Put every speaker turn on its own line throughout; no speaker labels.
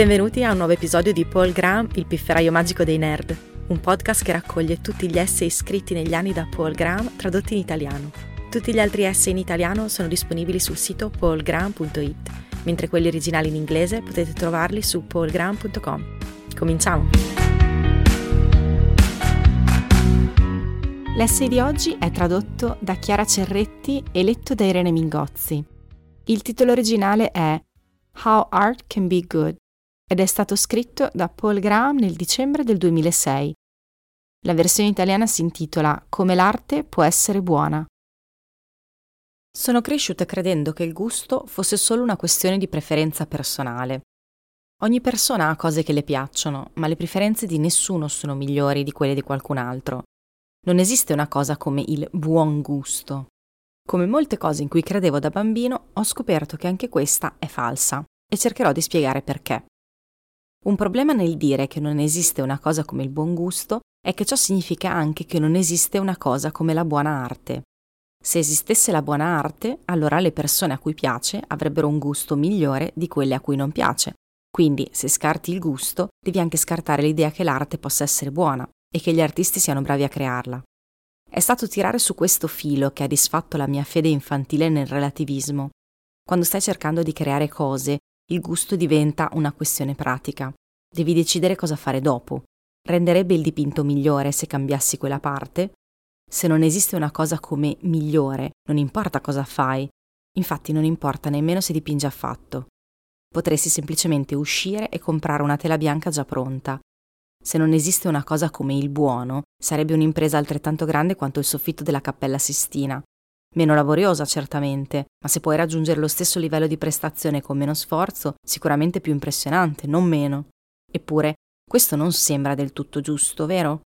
Benvenuti a un nuovo episodio di Paul Graham, il pifferaio magico dei nerd, un podcast che raccoglie tutti gli essay scritti negli anni da Paul Graham tradotti in italiano. Tutti gli altri essay in italiano sono disponibili sul sito paulgraham.it, mentre quelli originali in inglese potete trovarli su paulgraham.com. Cominciamo! L'essay di oggi è tradotto da Chiara Cerretti e letto da Irene Mingozzi. Il titolo originale è How Art Can Be Good ed è stato scritto da Paul Graham nel dicembre del 2006. La versione italiana si intitola Come l'arte può essere buona. Sono cresciuta credendo che il gusto fosse solo una questione di preferenza personale. Ogni persona ha cose che le piacciono, ma le preferenze di nessuno sono migliori di quelle di qualcun altro. Non esiste una cosa come il buon gusto. Come molte cose in cui credevo da bambino, ho scoperto che anche questa è falsa e cercherò di spiegare perché. Un problema nel dire che non esiste una cosa come il buon gusto è che ciò significa anche che non esiste una cosa come la buona arte. Se esistesse la buona arte, allora le persone a cui piace avrebbero un gusto migliore di quelle a cui non piace. Quindi, se scarti il gusto, devi anche scartare l'idea che l'arte possa essere buona e che gli artisti siano bravi a crearla. È stato tirare su questo filo che ha disfatto la mia fede infantile nel relativismo. Quando stai cercando di creare cose, il gusto diventa una questione pratica. Devi decidere cosa fare dopo. Renderebbe il dipinto migliore se cambiassi quella parte? Se non esiste una cosa come migliore, non importa cosa fai. Infatti non importa nemmeno se dipingi affatto. Potresti semplicemente uscire e comprare una tela bianca già pronta. Se non esiste una cosa come il buono, sarebbe un'impresa altrettanto grande quanto il soffitto della Cappella Sistina, Meno laboriosa certamente, ma se puoi raggiungere lo stesso livello di prestazione con meno sforzo, sicuramente più impressionante, non meno. Eppure, questo non sembra del tutto giusto, vero?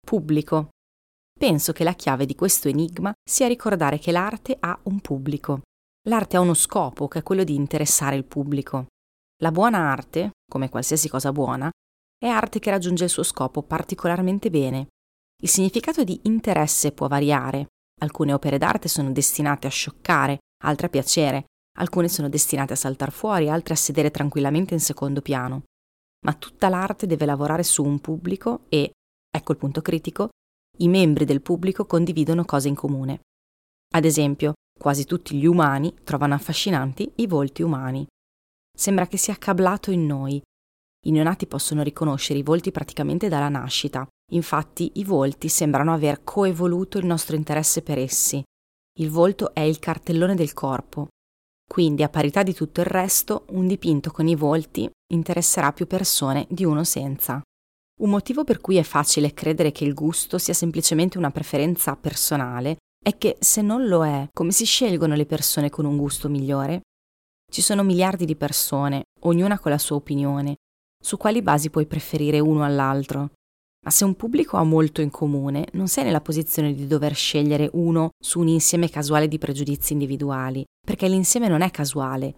Pubblico. Penso che la chiave di questo enigma sia ricordare che l'arte ha un pubblico. L'arte ha uno scopo, che è quello di interessare il pubblico. La buona arte, come qualsiasi cosa buona, è arte che raggiunge il suo scopo particolarmente bene. Il significato di interesse può variare, Alcune opere d'arte sono destinate a scioccare, altre a piacere, alcune sono destinate a saltar fuori, altre a sedere tranquillamente in secondo piano. Ma tutta l'arte deve lavorare su un pubblico e, ecco il punto critico, i membri del pubblico condividono cose in comune. Ad esempio, quasi tutti gli umani trovano affascinanti i volti umani. Sembra che sia cablato in noi. I neonati possono riconoscere i volti praticamente dalla nascita, Infatti i volti sembrano aver coevoluto il nostro interesse per essi. Il volto è il cartellone del corpo. Quindi, a parità di tutto il resto, un dipinto con i volti interesserà più persone di uno senza. Un motivo per cui è facile credere che il gusto sia semplicemente una preferenza personale è che se non lo è, come si scelgono le persone con un gusto migliore? Ci sono miliardi di persone, ognuna con la sua opinione. Su quali basi puoi preferire uno all'altro? Ma se un pubblico ha molto in comune, non sei nella posizione di dover scegliere uno su un insieme casuale di pregiudizi individuali, perché l'insieme non è casuale.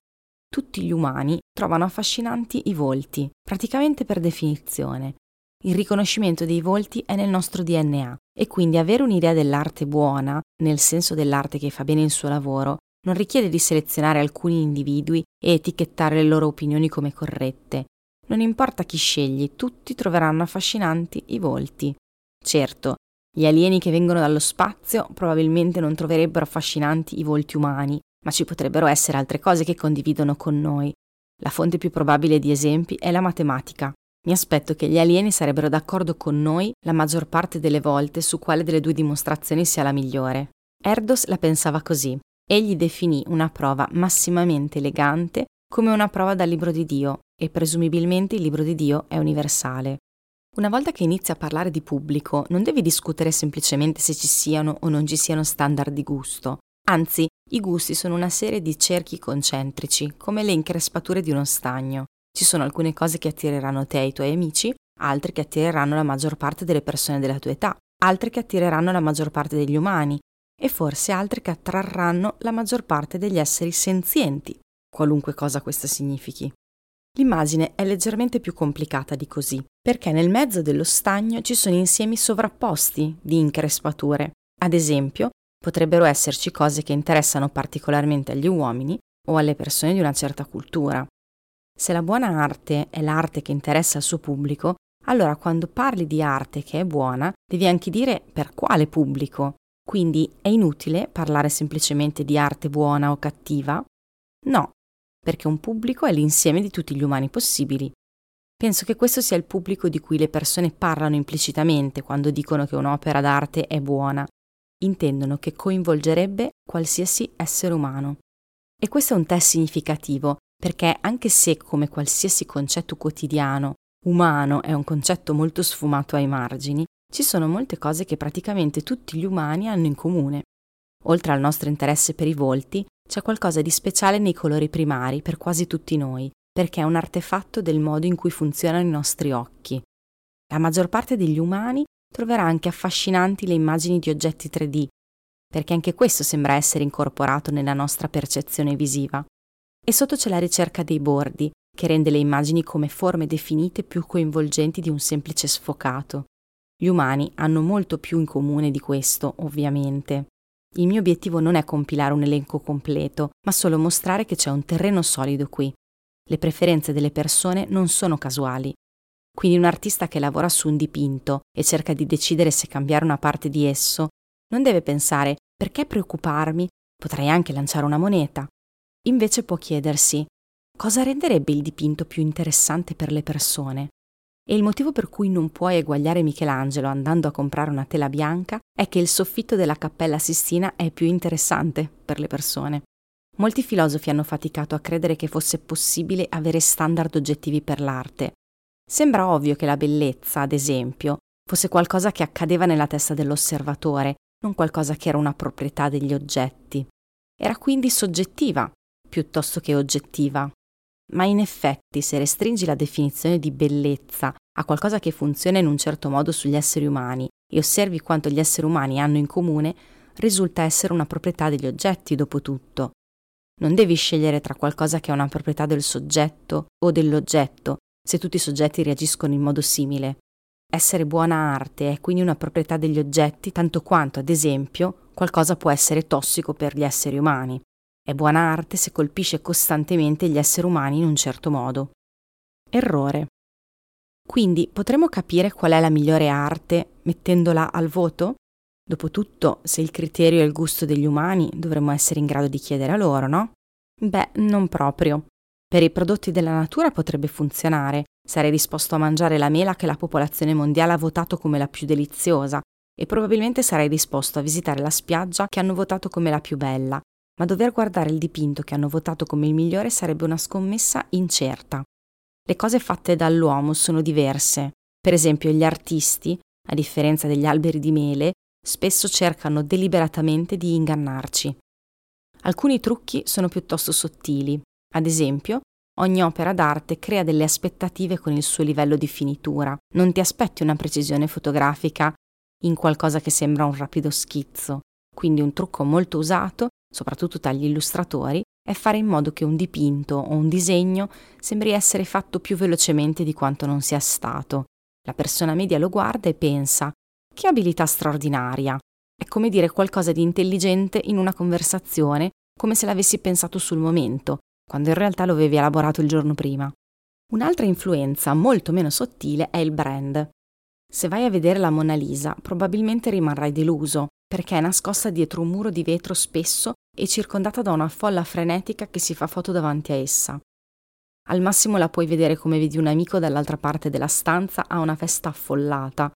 Tutti gli umani trovano affascinanti i volti, praticamente per definizione. Il riconoscimento dei volti è nel nostro DNA e quindi avere un'idea dell'arte buona, nel senso dell'arte che fa bene il suo lavoro, non richiede di selezionare alcuni individui e etichettare le loro opinioni come corrette, non importa chi scegli, tutti troveranno affascinanti i volti. Certo, gli alieni che vengono dallo spazio probabilmente non troverebbero affascinanti i volti umani, ma ci potrebbero essere altre cose che condividono con noi. La fonte più probabile di esempi è la matematica. Mi aspetto che gli alieni sarebbero d'accordo con noi la maggior parte delle volte su quale delle due dimostrazioni sia la migliore. Erdos la pensava così. Egli definì una prova massimamente elegante come una prova dal libro di Dio, e presumibilmente il libro di Dio è universale. Una volta che inizi a parlare di pubblico, non devi discutere semplicemente se ci siano o non ci siano standard di gusto. Anzi, i gusti sono una serie di cerchi concentrici, come le increspature di uno stagno. Ci sono alcune cose che attireranno te e i tuoi amici, altre che attireranno la maggior parte delle persone della tua età, altre che attireranno la maggior parte degli umani e forse altre che attrarranno la maggior parte degli esseri senzienti, qualunque cosa questa significhi. L'immagine è leggermente più complicata di così, perché nel mezzo dello stagno ci sono insiemi sovrapposti di increspature. Ad esempio, potrebbero esserci cose che interessano particolarmente agli uomini o alle persone di una certa cultura. Se la buona arte è l'arte che interessa il suo pubblico, allora quando parli di arte che è buona, devi anche dire per quale pubblico. Quindi è inutile parlare semplicemente di arte buona o cattiva? No, perché un pubblico è l'insieme di tutti gli umani possibili. Penso che questo sia il pubblico di cui le persone parlano implicitamente quando dicono che un'opera d'arte è buona. Intendono che coinvolgerebbe qualsiasi essere umano. E questo è un test significativo, perché anche se come qualsiasi concetto quotidiano, umano è un concetto molto sfumato ai margini, ci sono molte cose che praticamente tutti gli umani hanno in comune. Oltre al nostro interesse per i volti, c'è qualcosa di speciale nei colori primari per quasi tutti noi, perché è un artefatto del modo in cui funzionano i nostri occhi. La maggior parte degli umani troverà anche affascinanti le immagini di oggetti 3D, perché anche questo sembra essere incorporato nella nostra percezione visiva. E sotto c'è la ricerca dei bordi, che rende le immagini come forme definite più coinvolgenti di un semplice sfocato. Gli umani hanno molto più in comune di questo, ovviamente. Il mio obiettivo non è compilare un elenco completo, ma solo mostrare che c'è un terreno solido qui. Le preferenze delle persone non sono casuali. Quindi un artista che lavora su un dipinto e cerca di decidere se cambiare una parte di esso, non deve pensare perché preoccuparmi, potrei anche lanciare una moneta. Invece può chiedersi cosa renderebbe il dipinto più interessante per le persone. E il motivo per cui non puoi eguagliare Michelangelo andando a comprare una tela bianca è che il soffitto della Cappella Sistina è più interessante per le persone. Molti filosofi hanno faticato a credere che fosse possibile avere standard oggettivi per l'arte. Sembra ovvio che la bellezza, ad esempio, fosse qualcosa che accadeva nella testa dell'osservatore, non qualcosa che era una proprietà degli oggetti. Era quindi soggettiva, piuttosto che oggettiva. Ma in effetti, se restringi la definizione di bellezza a qualcosa che funziona in un certo modo sugli esseri umani e osservi quanto gli esseri umani hanno in comune, risulta essere una proprietà degli oggetti, dopo tutto. Non devi scegliere tra qualcosa che è una proprietà del soggetto o dell'oggetto, se tutti i soggetti reagiscono in modo simile. Essere buona arte è quindi una proprietà degli oggetti tanto quanto, ad esempio, qualcosa può essere tossico per gli esseri umani. È buona arte se colpisce costantemente gli esseri umani in un certo modo. Errore. Quindi potremmo capire qual è la migliore arte mettendola al voto? Dopotutto, se il criterio è il gusto degli umani, dovremmo essere in grado di chiedere a loro, no? Beh, non proprio. Per i prodotti della natura potrebbe funzionare. Sarei disposto a mangiare la mela che la popolazione mondiale ha votato come la più deliziosa e probabilmente sarei disposto a visitare la spiaggia che hanno votato come la più bella, ma dover guardare il dipinto che hanno votato come il migliore sarebbe una scommessa incerta. Le cose fatte dall'uomo sono diverse. Per esempio, gli artisti, a differenza degli alberi di mele, spesso cercano deliberatamente di ingannarci. Alcuni trucchi sono piuttosto sottili. Ad esempio, ogni opera d'arte crea delle aspettative con il suo livello di finitura. Non ti aspetti una precisione fotografica in qualcosa che sembra un rapido schizzo. Quindi un trucco molto usato soprattutto dagli illustratori, è fare in modo che un dipinto o un disegno sembri essere fatto più velocemente di quanto non sia stato. La persona media lo guarda e pensa che abilità straordinaria. È come dire qualcosa di intelligente in una conversazione, come se l'avessi pensato sul momento, quando in realtà lo avevi elaborato il giorno prima. Un'altra influenza molto meno sottile è il brand. Se vai a vedere la Mona Lisa, probabilmente rimarrai deluso, perché è nascosta dietro un muro di vetro spesso e circondata da una folla frenetica che si fa foto davanti a essa. Al massimo la puoi vedere come vedi un amico dall'altra parte della stanza a una festa affollata.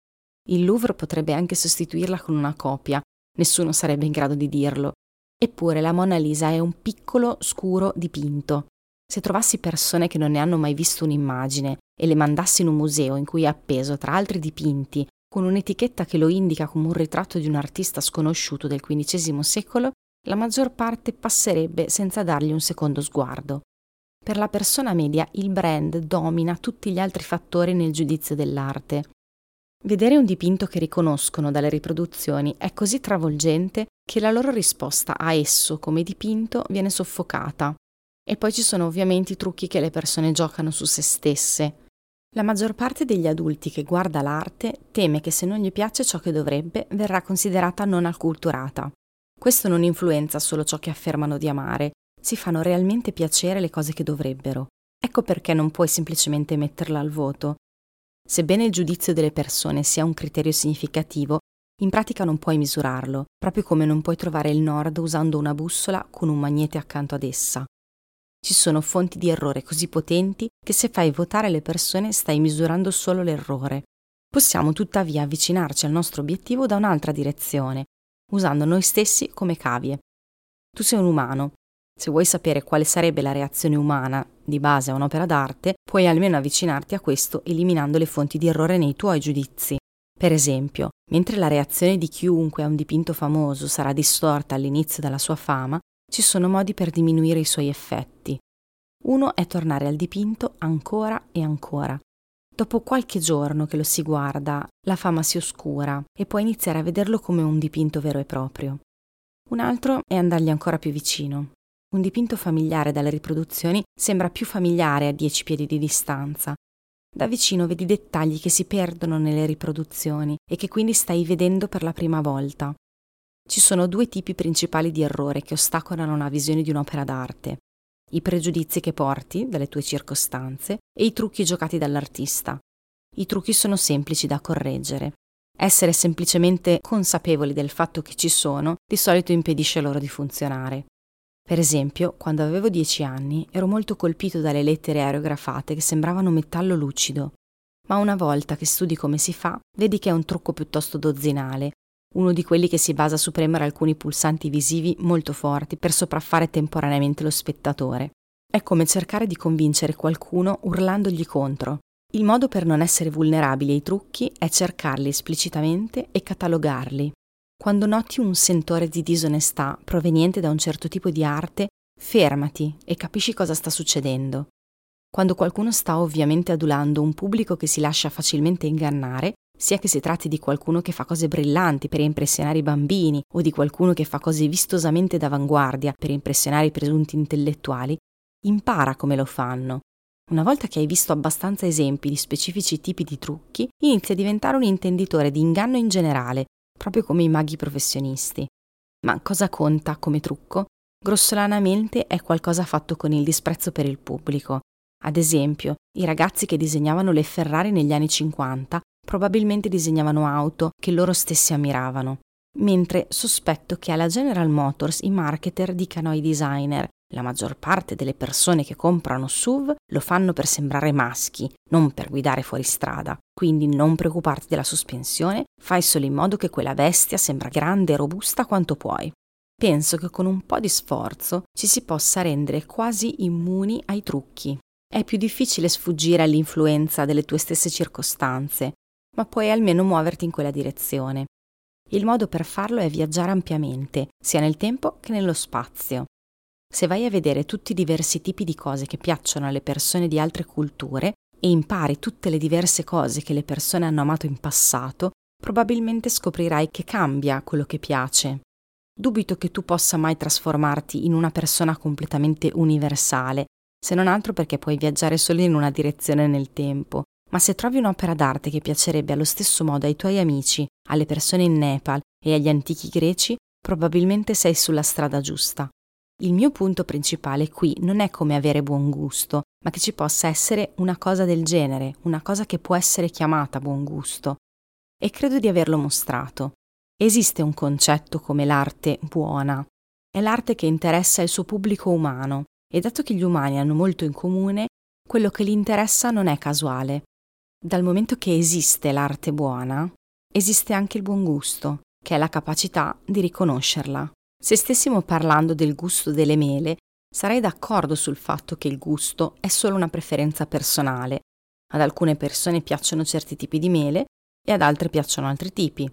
Il Louvre potrebbe anche sostituirla con una copia, nessuno sarebbe in grado di dirlo. Eppure la Mona Lisa è un piccolo, scuro dipinto. Se trovassi persone che non ne hanno mai visto un'immagine e le mandassi in un museo in cui è appeso tra altri dipinti con un'etichetta che lo indica come un ritratto di un artista sconosciuto del XV secolo, la maggior parte passerebbe senza dargli un secondo sguardo. Per la persona media il brand domina tutti gli altri fattori nel giudizio dell'arte. Vedere un dipinto che riconoscono dalle riproduzioni è così travolgente che la loro risposta a esso come dipinto viene soffocata. E poi ci sono ovviamente i trucchi che le persone giocano su se stesse, la maggior parte degli adulti che guarda l'arte teme che se non gli piace ciò che dovrebbe verrà considerata non acculturata. Questo non influenza solo ciò che affermano di amare, si fanno realmente piacere le cose che dovrebbero. Ecco perché non puoi semplicemente metterla al voto. Sebbene il giudizio delle persone sia un criterio significativo, in pratica non puoi misurarlo, proprio come non puoi trovare il nord usando una bussola con un magnete accanto ad essa. Ci sono fonti di errore così potenti che se fai votare le persone stai misurando solo l'errore. Possiamo tuttavia avvicinarci al nostro obiettivo da un'altra direzione, usando noi stessi come cavie. Tu sei un umano. Se vuoi sapere quale sarebbe la reazione umana di base a un'opera d'arte, puoi almeno avvicinarti a questo eliminando le fonti di errore nei tuoi giudizi. Per esempio, mentre la reazione di chiunque a un dipinto famoso sarà distorta all'inizio dalla sua fama, ci sono modi per diminuire i suoi effetti. Uno è tornare al dipinto ancora e ancora. Dopo qualche giorno che lo si guarda, la fama si oscura e puoi iniziare a vederlo come un dipinto vero e proprio. Un altro è andargli ancora più vicino. Un dipinto familiare dalle riproduzioni sembra più familiare a dieci piedi di distanza. Da vicino vedi dettagli che si perdono nelle riproduzioni e che quindi stai vedendo per la prima volta. Ci sono due tipi principali di errore che ostacolano la visione di un'opera d'arte. I pregiudizi che porti dalle tue circostanze e i trucchi giocati dall'artista. I trucchi sono semplici da correggere. Essere semplicemente consapevoli del fatto che ci sono di solito impedisce loro di funzionare. Per esempio, quando avevo dieci anni ero molto colpito dalle lettere aerografate che sembravano metallo lucido. Ma una volta che studi come si fa, vedi che è un trucco piuttosto dozzinale, uno di quelli che si basa su premere alcuni pulsanti visivi molto forti per sopraffare temporaneamente lo spettatore. È come cercare di convincere qualcuno urlandogli contro, il modo per non essere vulnerabili ai trucchi è cercarli esplicitamente e catalogarli. Quando noti un sentore di disonestà proveniente da un certo tipo di arte, fermati e capisci cosa sta succedendo. Quando qualcuno sta ovviamente adulando un pubblico che si lascia facilmente ingannare, sia che si tratti di qualcuno che fa cose brillanti per impressionare i bambini o di qualcuno che fa cose vistosamente d'avanguardia per impressionare i presunti intellettuali, impara come lo fanno una volta che hai visto abbastanza esempi di specifici tipi di trucchi, inizi a diventare un intenditore di inganno in generale, proprio come i maghi professionisti. Ma cosa conta come trucco? Grossolanamente è qualcosa fatto con il disprezzo per il pubblico. Ad esempio, i ragazzi che disegnavano le Ferrari negli anni 50 probabilmente disegnavano auto che loro stessi ammiravano, mentre sospetto che alla General Motors i marketer dicano ai designer la maggior parte delle persone che comprano SUV lo fanno per sembrare maschi, non per guidare fuori strada. Quindi non preoccuparti della sospensione, fai solo in modo che quella bestia sembra grande e robusta quanto puoi. Penso che con un po' di sforzo ci si possa rendere quasi immuni ai trucchi. È più difficile sfuggire all'influenza delle tue stesse circostanze, ma puoi almeno muoverti in quella direzione. Il modo per farlo è viaggiare ampiamente, sia nel tempo che nello spazio. Se vai a vedere tutti i diversi tipi di cose che piacciono alle persone di altre culture e impari tutte le diverse cose che le persone hanno amato in passato, probabilmente scoprirai che cambia quello che piace. Dubito che tu possa mai trasformarti in una persona completamente universale, se non altro perché puoi viaggiare solo in una direzione nel tempo. Ma se trovi un'opera d'arte che piacerebbe allo stesso modo ai tuoi amici, alle persone in Nepal e agli antichi greci, probabilmente sei sulla strada giusta. Il mio punto principale qui non è come avere buon gusto, ma che ci possa essere una cosa del genere, una cosa che può essere chiamata buon gusto. E credo di averlo mostrato. Esiste un concetto come l'arte buona. È l'arte che interessa il suo pubblico umano, e dato che gli umani hanno molto in comune, quello che li interessa non è casuale. Dal momento che esiste l'arte buona, esiste anche il buon gusto, che è la capacità di riconoscerla. Se stessimo parlando del gusto delle mele, sarei d'accordo sul fatto che il gusto è solo una preferenza personale. Ad alcune persone piacciono certi tipi di mele e ad altre piacciono altri tipi.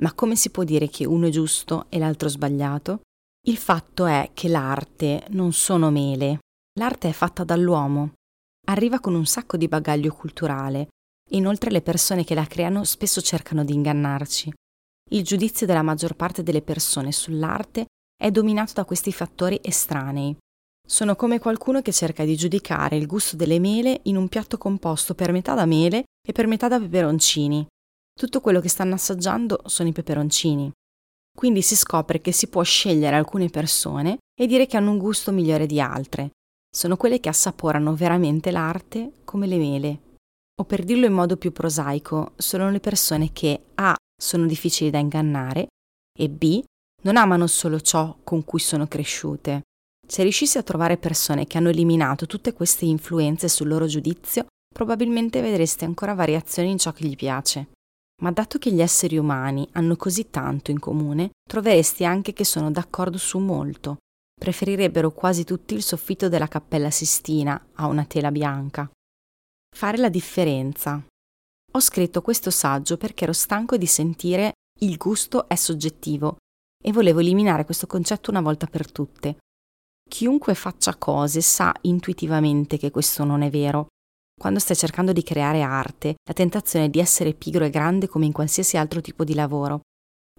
Ma come si può dire che uno è giusto e l'altro sbagliato? Il fatto è che l'arte non sono mele. L'arte è fatta dall'uomo. Arriva con un sacco di bagaglio culturale inoltre le persone che la creano spesso cercano di ingannarci. Il giudizio della maggior parte delle persone sull'arte è dominato da questi fattori estranei. Sono come qualcuno che cerca di giudicare il gusto delle mele in un piatto composto per metà da mele e per metà da peperoncini. Tutto quello che stanno assaggiando sono i peperoncini. Quindi si scopre che si può scegliere alcune persone e dire che hanno un gusto migliore di altre. sono quelle che assaporano veramente l'arte come le mele. O per dirlo in modo più prosaico, sono le persone che A. sono difficili da ingannare e B. non amano solo ciò con cui sono cresciute. Se riuscissi a trovare persone che hanno eliminato tutte queste influenze sul loro giudizio, probabilmente vedreste ancora variazioni in ciò che gli piace. Ma dato che gli esseri umani hanno così tanto in comune, troveresti anche che sono d'accordo su molto. Preferirebbero quasi tutti il soffitto della Cappella Sistina a una tela bianca. Fare la differenza. Ho scritto questo saggio perché ero stanco di sentire il gusto è soggettivo e volevo eliminare questo concetto una volta per tutte. Chiunque faccia cose sa intuitivamente che questo non è vero quando stai cercando di creare arte, la tentazione di essere pigro è grande come in qualsiasi altro tipo di lavoro.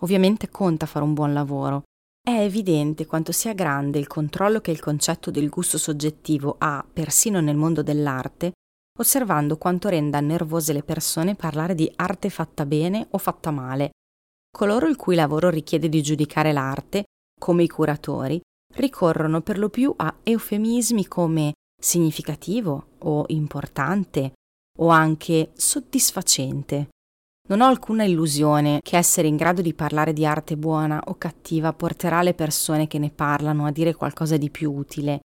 Ovviamente conta fare un buon lavoro. È evidente quanto sia grande il controllo che il concetto del gusto soggettivo ha, persino nel mondo dell'arte, osservando quanto renda nervose le persone parlare di arte fatta bene o fatta male. Coloro il cui lavoro richiede di giudicare l'arte, come i curatori, ricorrono per lo più a eufemismi come significativo o importante o anche soddisfacente. Non ho alcuna illusione che essere in grado di parlare di arte buona o cattiva porterà le persone che ne parlano a dire qualcosa di più utile.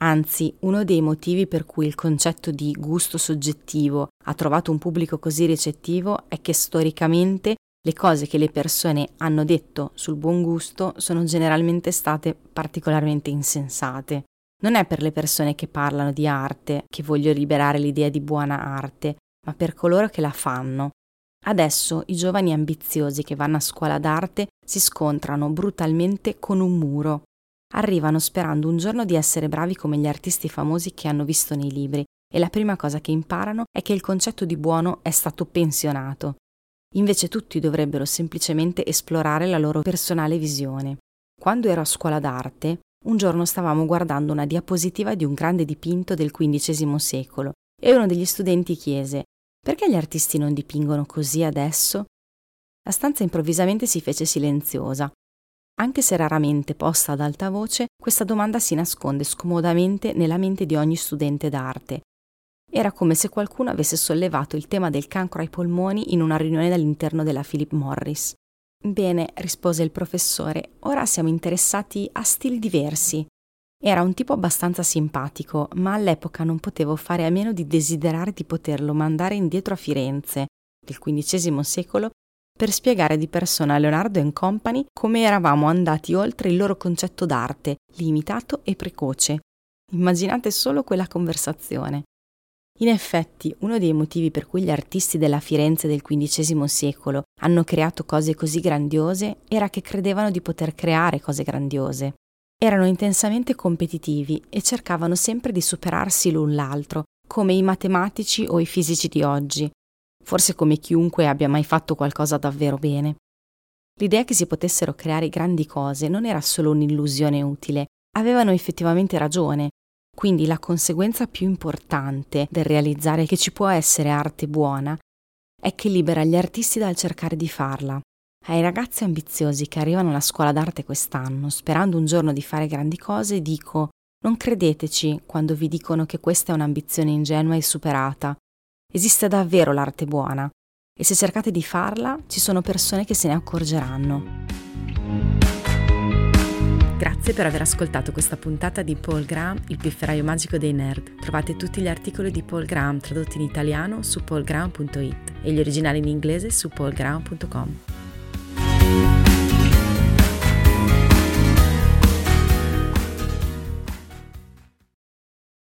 Anzi, uno dei motivi per cui il concetto di gusto soggettivo ha trovato un pubblico così ricettivo è che storicamente le cose che le persone hanno detto sul buon gusto sono generalmente state particolarmente insensate. Non è per le persone che parlano di arte che voglio liberare l'idea di buona arte, ma per coloro che la fanno. Adesso i giovani ambiziosi che vanno a scuola d'arte si scontrano brutalmente con un muro. Arrivano sperando un giorno di essere bravi come gli artisti famosi che hanno visto nei libri e la prima cosa che imparano è che il concetto di buono è stato pensionato. Invece tutti dovrebbero semplicemente esplorare la loro personale visione. Quando ero a scuola d'arte, un giorno stavamo guardando una diapositiva di un grande dipinto del XV secolo e uno degli studenti chiese perché gli artisti non dipingono così adesso? La stanza improvvisamente si fece silenziosa. Anche se raramente posta ad alta voce, questa domanda si nasconde scomodamente nella mente di ogni studente d'arte. Era come se qualcuno avesse sollevato il tema del cancro ai polmoni in una riunione all'interno della Philip Morris. Bene, rispose il professore, ora siamo interessati a stili diversi. Era un tipo abbastanza simpatico, ma all'epoca non potevo fare a meno di desiderare di poterlo mandare indietro a Firenze, del XV secolo, per spiegare di persona a Leonardo Company come eravamo andati oltre il loro concetto d'arte, limitato e precoce. Immaginate solo quella conversazione. In effetti, uno dei motivi per cui gli artisti della Firenze del XV secolo hanno creato cose così grandiose era che credevano di poter creare cose grandiose. Erano intensamente competitivi e cercavano sempre di superarsi l'un l'altro, come i matematici o i fisici di oggi, forse come chiunque abbia mai fatto qualcosa davvero bene. L'idea che si potessero creare grandi cose non era solo un'illusione utile, avevano effettivamente ragione quindi la conseguenza più importante del realizzare che ci può essere arte buona è che libera gli artisti dal cercare di farla. Ai ragazzi ambiziosi che arrivano alla scuola d'arte quest'anno, sperando un giorno di fare grandi cose, dico non credeteci quando vi dicono che questa è un'ambizione ingenua e superata. Esiste davvero l'arte buona e se cercate di farla ci sono persone che se ne accorgeranno. Grazie per aver ascoltato questa puntata di Paul Graham, il pifferaio magico dei nerd. Trovate tutti gli articoli di Paul Graham tradotti in italiano su paulgraham.it e gli originali in inglese su paulgraham.com.